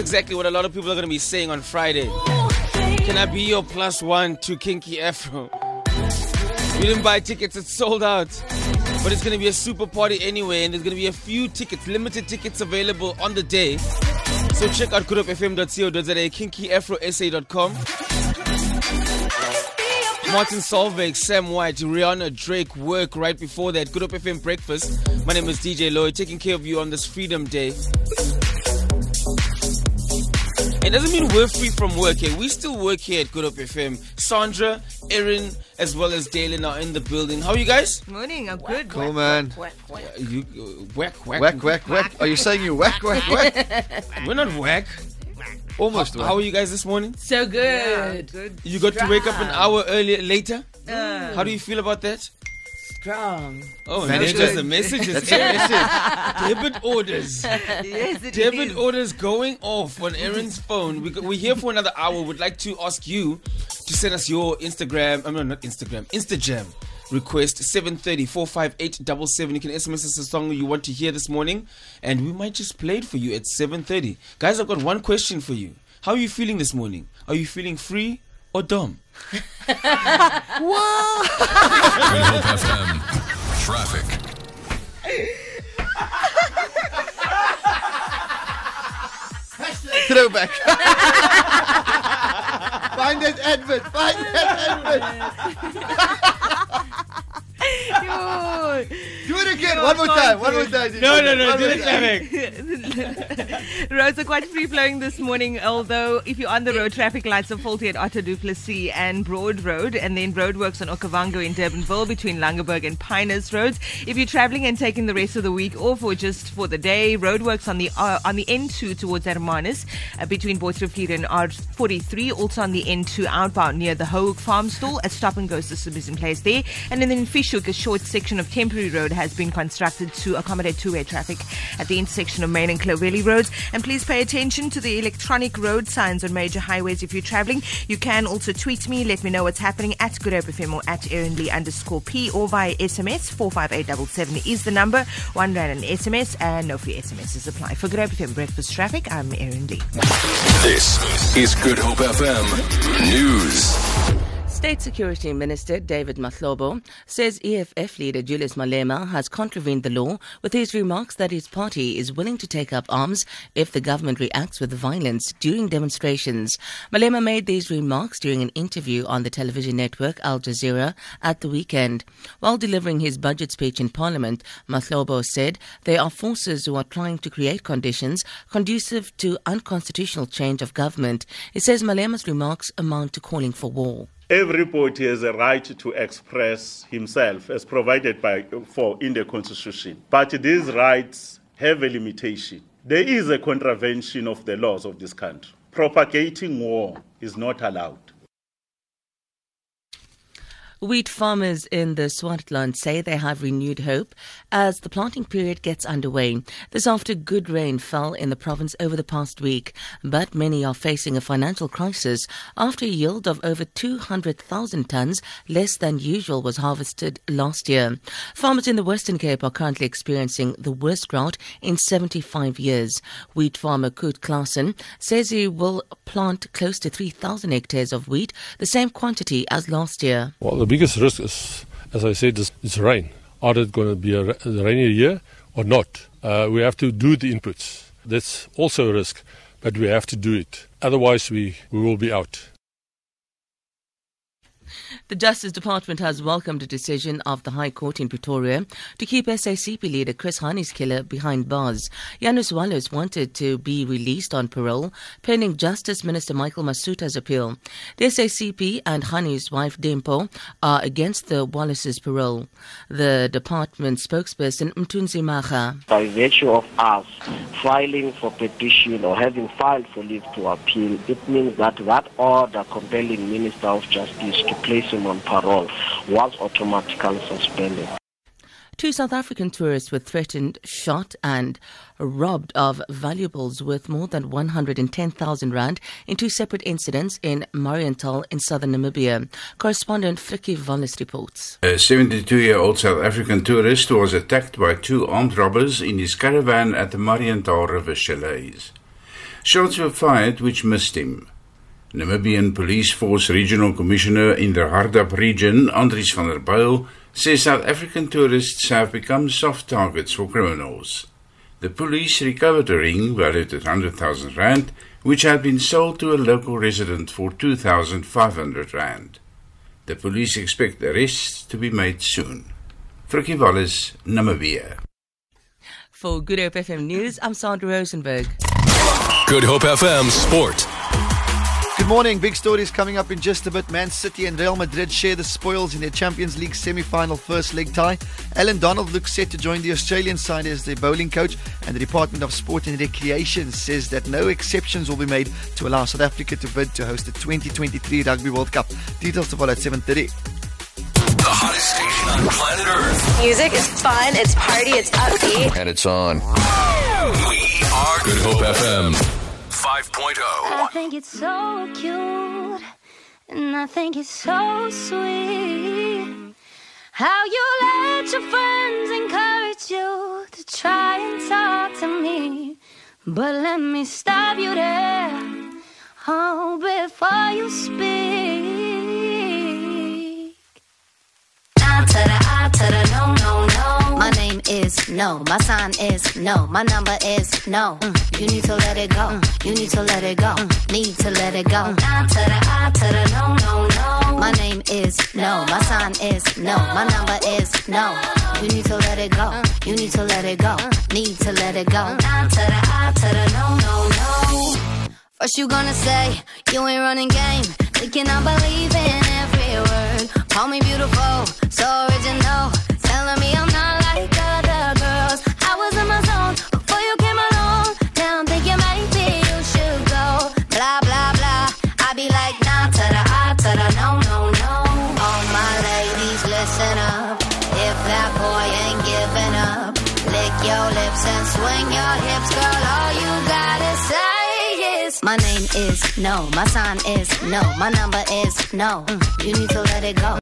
exactly what a lot of people are going to be saying on Friday. Can I be your plus one to Kinky Afro? You didn't buy tickets, it's sold out. But it's going to be a super party anyway, and there's going to be a few tickets, limited tickets available on the day. So check out goodhopefm.co.za, kinkyafrosa.com. Martin Solveig, Sam White, Rihanna, Drake, work right before that. Good Hope FM breakfast. My name is DJ Lloyd, taking care of you on this Freedom Day. It doesn't mean we're free from work here. We still work here at Good Hope FM. Sandra, Erin, as well as Dalen are in the building. How are you guys? Morning, I'm good. Cool, man. Uh, you uh, whack, whack, Whack, whack, whack. Are you saying you whack, whack, whack? We're not whack. Almost How whack. are you guys this morning? So good. good. You got to wake up an hour earlier later. Uh, How do you feel about that? Strong. Oh, Managed there's it. the messages. That's your message. Debit orders. yes, it Debit is. orders going off on Aaron's phone. We, we're here for another hour. We'd like to ask you to send us your Instagram. Um, I mean, not Instagram. Instagram request 730 458 You can SMS us a song you want to hear this morning, and we might just play it for you at 730. Guys, I've got one question for you. How are you feeling this morning? Are you feeling free or dumb? Good Hope FM. Traffic. Throwback. Find that advert. Find that advert. Yo. Do it again. One more time. One more time. No, no, no. Do more the traffic. Roads are quite free flowing this morning, although if you're on the road, traffic lights are faulty at Otto Duplessis and Broad Road, and then roadworks on Okavango in Durbanville between Langeberg and Piners Roads. If you're traveling and taking the rest of the week off or just for the day, roadworks on the uh, on the N2 towards Hermanus uh, between Botsrivier and R43, also on the N2 outbound near the Hoek Farm Stall. A stop and go system is in place there, and then in Fish Hoek, a short section of temporary road has been constructed to accommodate two-way traffic at the intersection of Main and Clovelly roads. And please pay attention to the electronic road signs on major highways if you're traveling. You can also tweet me, let me know what's happening at Good Hope FM or at Aaron Lee underscore P or via SMS. 45877 is the number. One rand an SMS and no free SMSs apply. For Good Hope FM Breakfast Traffic, I'm Aaron Lee. This is Good Hope FM News. State Security Minister David Mahlobo says EFF leader Julius Malema has contravened the law with his remarks that his party is willing to take up arms if the government reacts with violence during demonstrations. Malema made these remarks during an interview on the television network Al Jazeera at the weekend. While delivering his budget speech in Parliament, Mahlobo said there are forces who are trying to create conditions conducive to unconstitutional change of government. He says Malema's remarks amount to calling for war. Everybody has a right to express himself as provided by for in the constitution. But these rights have a limitation. There is a contravention of the laws of this country. Propagating war is not allowed. Wheat farmers in the Swartland say they have renewed hope as the planting period gets underway. This after good rain fell in the province over the past week, but many are facing a financial crisis after a yield of over 200,000 tons, less than usual, was harvested last year. Farmers in the Western Cape are currently experiencing the worst drought in 75 years. Wheat farmer Kurt Claassen says he will plant close to 3,000 hectares of wheat, the same quantity as last year. Well, biggest risk is, as I said, is, is rain. Are it going to be a, a rainy year or not? Uh, we have to do the inputs. That's also a risk, but we have to do it. Otherwise, we, we will be out. The Justice Department has welcomed a decision of the High Court in Pretoria to keep SACP leader Chris Hani's killer behind bars. Janusz Waluś wanted to be released on parole pending Justice Minister Michael Masutha's appeal. The SACP and Hanni's wife Dempo are against the Waluś's parole. The department spokesperson Mthunzi Mhaga by virtue of us filing for petition or having filed for leave to appeal, it means that that order compelling Minister of Justice to place him on parole was automatically suspended. Two South African tourists were threatened, shot, and robbed of valuables worth more than 110,000 rand in two separate incidents in Mariental in southern Namibia. Correspondent Frikkie Wallis reports. A 72 year old South African tourist was attacked by two armed robbers in his caravan at the Mariental River chalets. shots were fired which missed him. Namibian Police Force Regional Commissioner in the Hardap region, Andries van der Byl, says South African tourists have become soft targets for criminals. The police recovered a ring valued at 100,000 rand, which had been sold to a local resident for 2,500 rand. The police expect arrests to be made soon. Frikkie Wallis, Namibia. For Good Hope FM News, I'm Sandra Rosenberg. Good Hope FM Sport. Good morning. Big stories coming up in just a bit. Man City and Real Madrid share the spoils in their Champions League semi-final first leg tie. Allan Donald looks set to join the Australian side as their bowling coach, and the Department of Sport and Recreation says that no exceptions will be made to allow South Africa to bid to host the 2023 Rugby World Cup. Details to follow at 7:30. The hottest station on planet Earth. Music is fun, it's party, it's upbeat. And it's on. We are Good Hope FM 5.0. I think it's so cute, and I think it's so sweet. How you let your friends encourage you to try and talk to me. But let me stop you there, oh, before you speak. To the to the no, no, no. Is no. My sign is no. My number is no. Mm. You need to let it go. Mm. You need to let it go. Mm. Need to let it go. The no, no, no. My name is no. My sign is no. My number is no. You need to let it go. You need to let it go. Need to let it go. No, no, no. First you gonna say you ain't running game. Thinking I believe in every word. Call me beautiful, listen up. If that boy ain't giving up, lick your lips and swing your hips, girl. All you gotta say is my name is no. My sign is no. My number is no. Mm, you need to let it go.